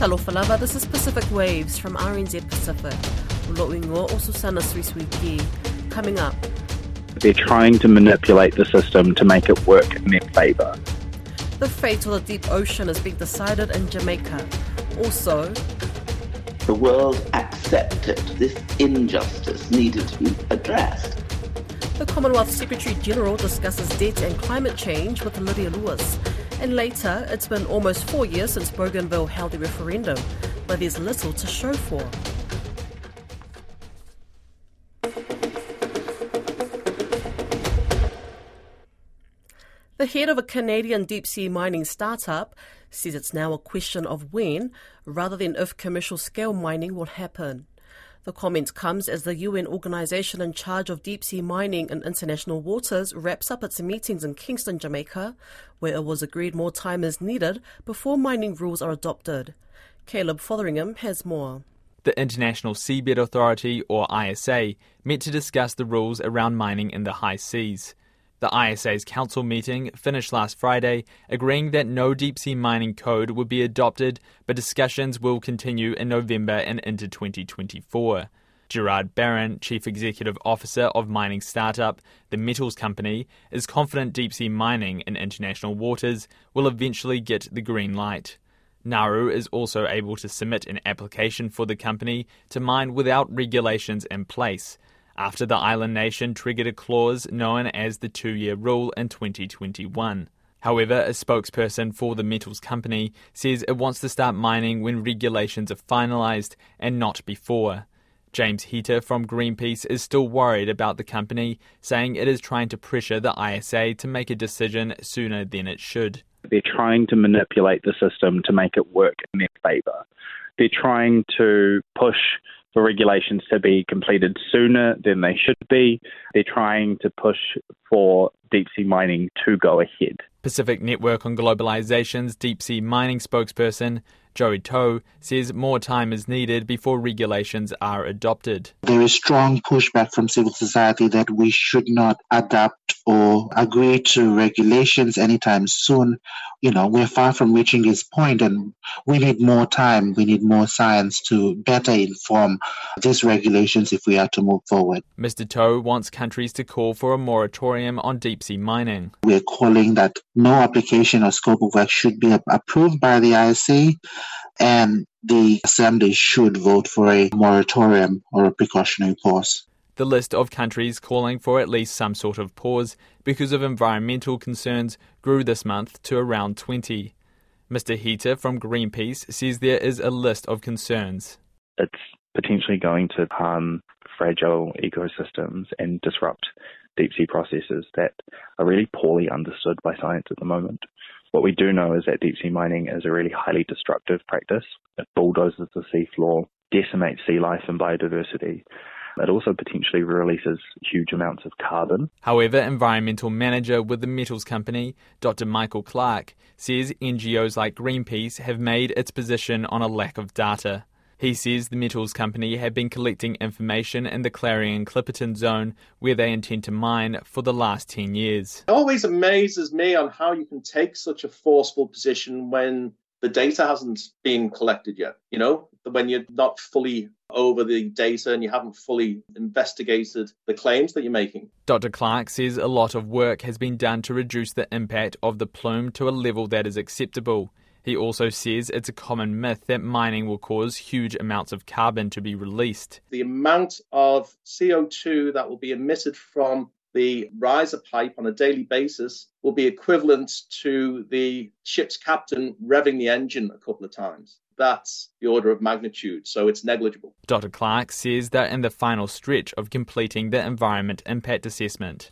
Talofa lava, this is Pacific Waves from RNZ Pacific. Ulo o Susana Suisuiki. Coming up. They're trying to manipulate the system to make it work in their favour. The fate of the deep ocean is being decided in Jamaica. Also, the world accepted this injustice needed to be addressed. The Commonwealth Secretary General discusses debt and climate change with Lydia Lewis. And later, it's been almost four years since Bougainville held a referendum, but there's little to show for. The head of a Canadian deep sea mining startup says it's now a question of when, rather than if, commercial scale mining will happen. The comment comes as the UN organisation in charge of deep sea mining in international waters wraps up its meetings in Kingston, Jamaica, where it was agreed more time is needed before mining rules are adopted. Caleb Fotheringham has more. The International Seabed Authority, or ISA, met to discuss the rules around mining in the high seas. The ISA's council meeting finished last Friday, agreeing that no deep sea mining code would be adopted, but discussions will continue in November and into 2024. Gerard Barron, Chief Executive Officer of mining startup The Metals Company, is confident deep sea mining in international waters will eventually get the green light. Nauru is also able to submit an application for the company to mine without regulations in place after the island nation triggered a clause known as the two year rule in 2021. However, a spokesperson for the metals company says it wants to start mining when regulations are finalised and not before. James Hita from Greenpeace is still worried about the company, saying it is trying to pressure the ISA to make a decision sooner than it should. They're trying to manipulate the system to make it work in their favour. They're trying to push for regulations to be completed sooner than they should be. They're trying to push for deep sea mining to go ahead. Pacific Network on Globalization's deep sea mining spokesperson, Joey Tau, says more time is needed before regulations are adopted. There is strong pushback from civil society that we should not adapt or agree to regulations anytime soon. You know, we're far from reaching this point and we need more time. We need more science to better inform these regulations if we are to move forward. Mr. Tau wants countries to call for a moratorium on deep sea mining. We're calling that no application or scope of work should be approved by the ISA and the Assembly should vote for a moratorium or a precautionary pause. The list of countries calling for at least some sort of pause because of environmental concerns grew this month to around 20. Mr. Hita from Greenpeace says there is a list of concerns. It's potentially going to harm fragile ecosystems and disrupt deep sea processes that are really poorly understood by science at the moment. What we do know is that deep sea mining is a really highly destructive practice. It bulldozes the seafloor, decimates sea life and biodiversity. It also potentially releases huge amounts of carbon. However, environmental manager with the metals company, Dr. Michael Clark, says NGOs like Greenpeace have made its position on a lack of data. He says the metals company have been collecting information in the Clarion Clipperton zone where they intend to mine for the last 10 years. It always amazes me on how you can take such a forceful position when the data hasn't been collected yet. You know, when you're not fully over the data and you haven't fully investigated the claims that you're making. Dr. Clark says a lot of work has been done to reduce the impact of the plume to a level that is acceptable. He also says it's a common myth that mining will cause huge amounts of carbon to be released. The amount of CO2 that will be emitted from the riser pipe on a daily basis will be equivalent to the ship's captain revving the engine a couple of times. That's the order of magnitude, so it's negligible. Dr. Clark says they're in the final stretch of completing the environment impact assessment.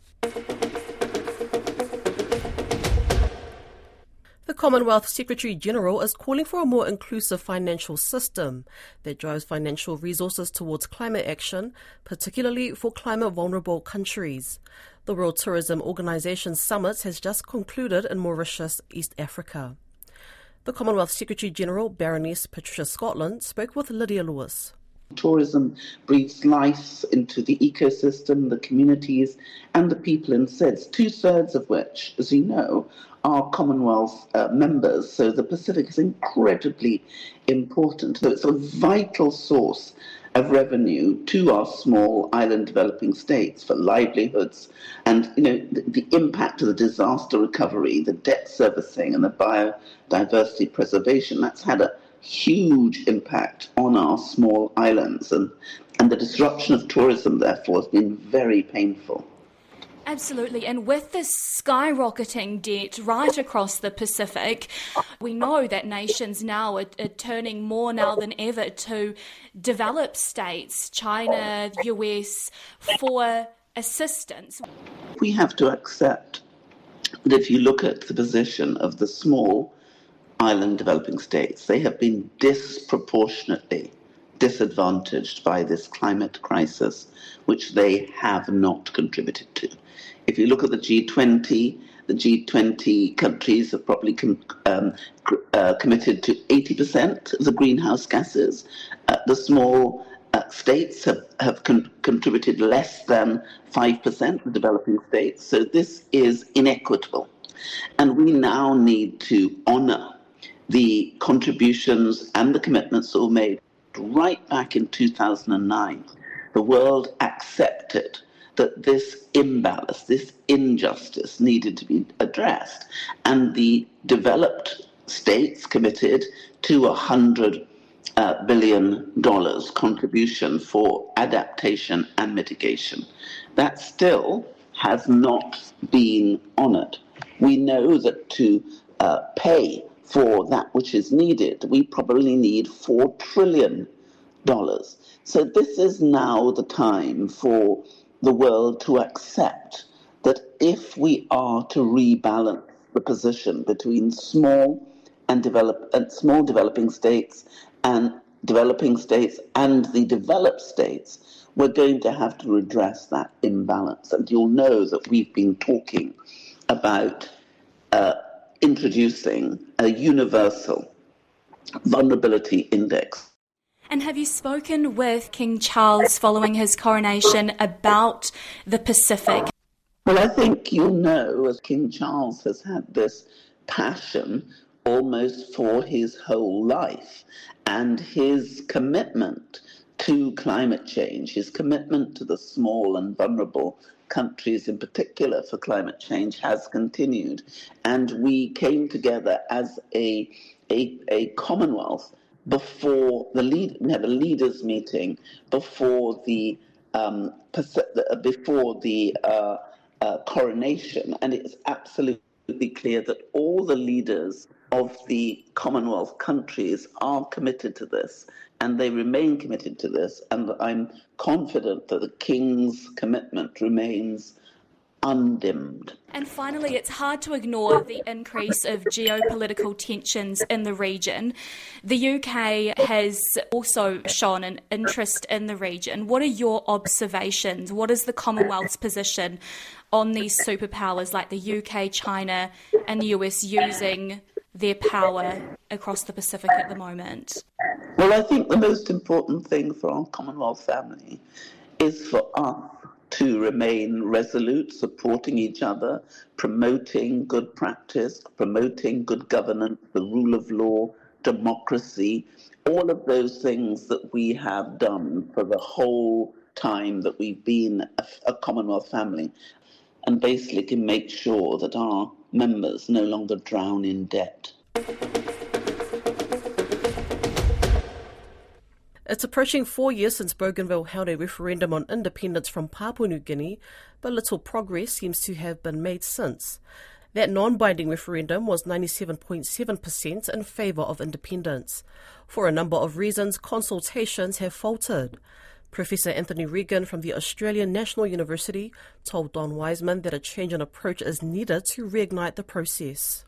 Commonwealth Secretary General is calling for a more inclusive financial system that drives financial resources towards climate action, particularly for climate vulnerable countries. The World Tourism Organization Summit has just concluded in Mauritius, East Africa. The Commonwealth Secretary General Baroness Patricia Scotland spoke with Lydia Lewis. Tourism breathes life into the ecosystem, the communities, and the people in SIDS, two thirds of which, as you know, are Commonwealth uh, members. So the Pacific is incredibly important. So it's a vital source of revenue to our small island developing states for livelihoods and you know the, the, impact of the disaster recovery the debt servicing and the biodiversity preservation that's had a huge impact on our small islands, and, and the disruption of tourism, therefore, has been very painful. Absolutely. And with this skyrocketing debt right across the Pacific, we know that nations now are, are, turning more now than ever to developed states, China, US, for assistance. We have to accept that if you look at the position of the small island developing states, they have been disproportionately disadvantaged by this climate crisis, which they have not contributed to. If you look at the G20, the G20 countries have probably com- um, uh, committed to 80% of the greenhouse gases. Uh, the small uh, states have, have con- contributed less than 5% of developing states. So this is inequitable. And we now need to honor the contributions and the commitments that were made right back in 2009. The world accepted that this imbalance, this injustice needed to be addressed. And the developed states committed to a hundred uh, billion dollars contribution for adaptation and mitigation. That still has not been honored. We know that to uh, pay for that which is needed, we probably need $4 trillion. So, this is now the time for the world to accept that if we are to rebalance the position between small and develop and small developing states and developing states and the developed states, we're going to have to redress that imbalance. And you'll know that we've been talking about uh, introducing a universal vulnerability index. And have you spoken with King Charles following his coronation about the Pacific? Well, I think you'll know as King Charles has had this passion almost for his whole life and his commitment to climate change, his commitment to the small and vulnerable countries in particular for climate change has continued. And we came together as a, a, a Commonwealth before the lead, we had a leaders meeting before the um, before the uh, uh, coronation, and it's absolutely clear that all the leaders of the Commonwealth countries are committed to this and they remain committed to this. And I'm confident that the King's commitment remains undimmed. And finally, it's hard to ignore the increase of geopolitical tensions in the region. The UK has also shown an interest in the region. What are your observations? What is the Commonwealth's position on these superpowers like the UK, China, and the US using their power across the Pacific at the moment? Well, I think the most important thing for our Commonwealth family is for us to remain resolute, supporting each other, promoting good practice, promoting good governance, the rule of law, democracy, all of those things that we have done for the whole time that we've been a, a Commonwealth family, and basically can make sure that our members no longer drown in debt. It's approaching four years since Bougainville held a referendum on independence from Papua New Guinea, but little progress seems to have been made since. That non binding referendum was 97.7% in favour of independence. For a number of reasons, consultations have faltered. Professor Anthony Regan from the Australian National University told Don Wiseman that a change in approach is needed to reignite the process.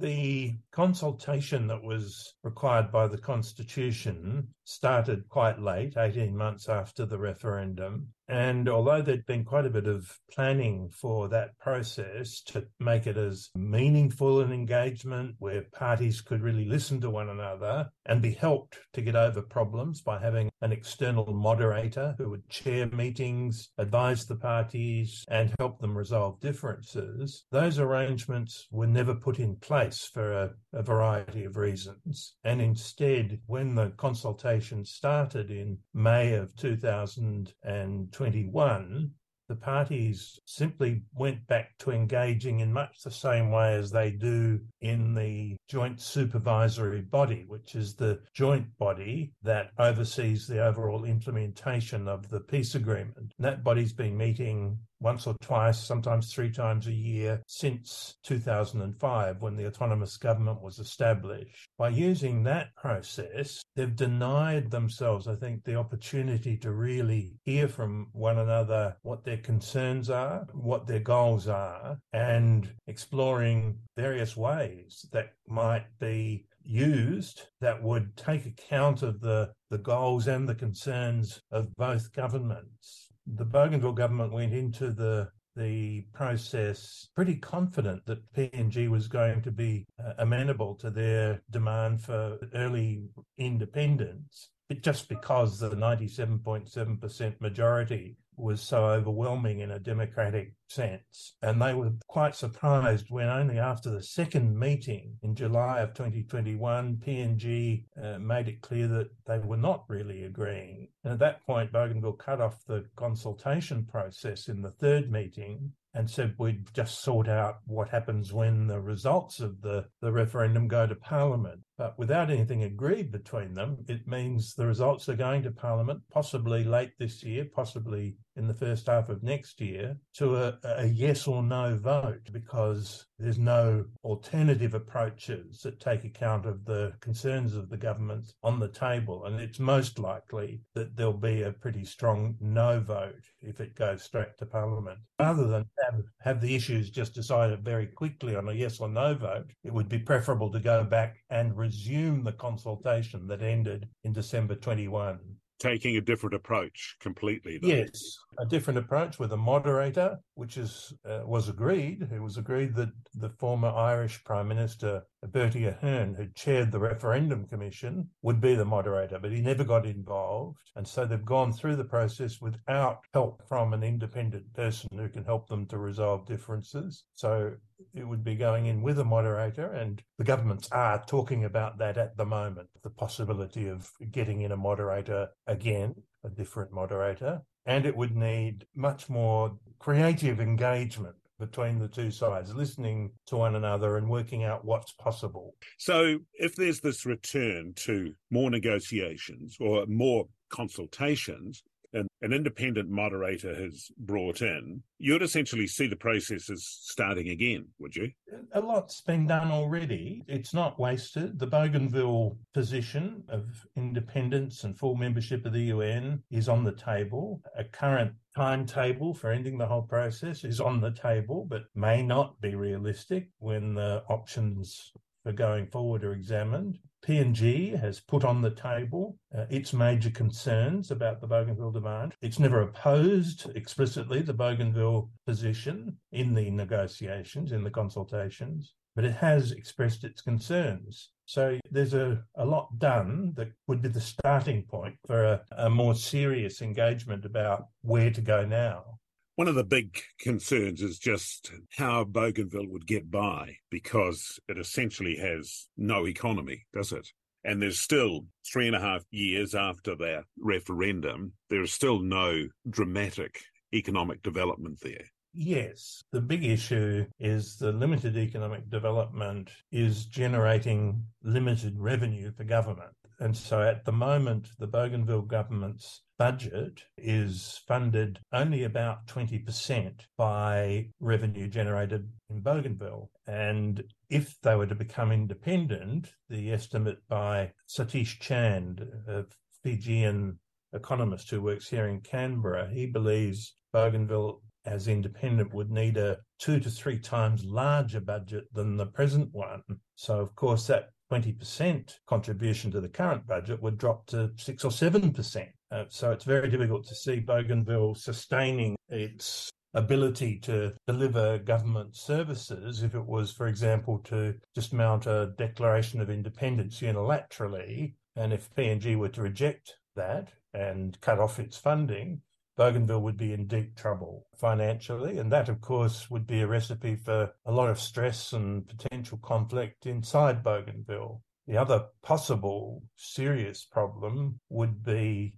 The consultation that was required by the Constitution started quite late, 18 months after the referendum. And although there'd been quite a bit of planning for that process to make it as meaningful an engagement where parties could really listen to one another and be helped to get over problems by having an external moderator who would chair meetings, advise the parties, and help them resolve differences, those arrangements were never put in place for a, a variety of reasons. And instead, when the consultation started in May of 2021, the parties simply went back to engaging in much the same way as they do in the joint supervisory body, which is the joint body that oversees the overall implementation of the peace agreement. And that body's been meeting once or twice, sometimes three times a year since 2005 when the autonomous government was established. By using that process, they've denied themselves, I think, the opportunity to really hear from one another what their concerns are, what their goals are, and exploring various ways that might be used that would take account of the, the goals and the concerns of both governments the Bougainville government went into the the process pretty confident that PNG was going to be uh, amenable to their demand for early independence, but just because of the 97.7% majority was so overwhelming in a democratic sense. And they were quite surprised when only after the second meeting in July of 2021, PNG uh, made it clear that they were not really agreeing. And at that point, Bougainville cut off the consultation process in the third meeting and said we'd just sort out what happens when the results of the, the referendum go to Parliament. But without anything agreed between them, it means the results are going to Parliament, possibly late this year, possibly in the first half of next year, to a, a yes or no vote, because there's no alternative approaches that take account of the concerns of the government on the table. And it's most likely that there'll be a pretty strong no vote if it goes straight to Parliament. Rather than have, have the issues just decided very quickly on a yes or no vote, it would be preferable to go back and resume the consultation that ended in December 21 taking a different approach completely. Though. Yes, a different approach with a moderator, which is uh, was agreed. It was agreed that the former Irish Prime Minister Bertie Ahern, who chaired the referendum commission, would be the moderator, but he never got involved, and so they've gone through the process without help from an independent person who can help them to resolve differences. So it would be going in with a moderator, and the governments are talking about that at the moment the possibility of getting in a moderator again, a different moderator. And it would need much more creative engagement between the two sides, listening to one another and working out what's possible. So, if there's this return to more negotiations or more consultations, and an independent moderator has brought in, you'd essentially see the process as starting again, would you? A lot's been done already. It's not wasted. The Bougainville position of independence and full membership of the UN is on the table. A current timetable for ending the whole process is on the table, but may not be realistic when the options for going forward are examined. PNG has put on the table uh, its major concerns about the Bougainville demand. It's never opposed explicitly the Bougainville position in the negotiations, in the consultations, but it has expressed its concerns. So there's a, a lot done that would be the starting point for a, a more serious engagement about where to go now. One of the big concerns is just how Bougainville would get by because it essentially has no economy, does it? And there's still three and a half years after that referendum, there is still no dramatic economic development there. Yes, the big issue is the limited economic development is generating limited revenue for government. And so at the moment, the Bougainville government's budget is funded only about 20% by revenue generated in Bougainville. And if they were to become independent, the estimate by Satish Chand, a Fijian economist who works here in Canberra, he believes Bougainville as independent would need a two to three times larger budget than the present one. So, of course, that 20% contribution to the current budget would drop to 6 or 7%. Uh, so it's very difficult to see Bougainville sustaining its ability to deliver government services if it was, for example, to just mount a declaration of independence unilaterally. And if PNG were to reject that and cut off its funding, Bougainville would be in deep trouble financially. And that, of course, would be a recipe for a lot of stress and potential conflict inside Bougainville. The other possible serious problem would be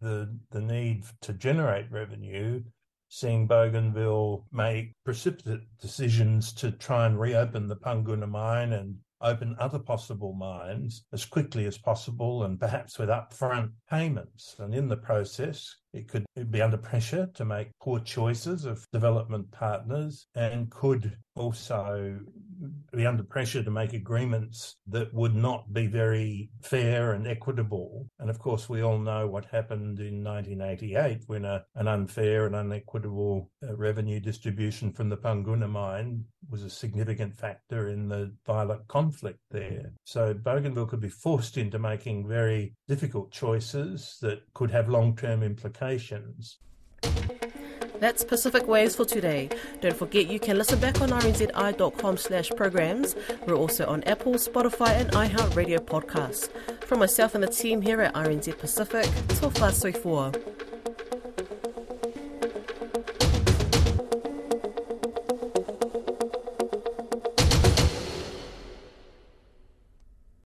the, the need to generate revenue seeing Bougainville make precipitate decisions to try and reopen the Panguna mine and open other possible mines as quickly as possible and perhaps with upfront payments. And in the process, it could be under pressure to make poor choices of development partners and could also be under pressure to make agreements that would not be very fair and equitable. And of course, we all know what happened in 1988 when a, an unfair and unequitable uh, revenue distribution from the Panguna mine was a significant factor in the violent conflict there. So Bougainville could be forced into making very difficult choices that could have long term implications. That's Pacific Waves for today. Don't forget you can listen back on rnzi.com slash programs. We're also on Apple, Spotify and iHeartRadio podcasts. From myself and the team here at RNZ Pacific, Tofa Soifua.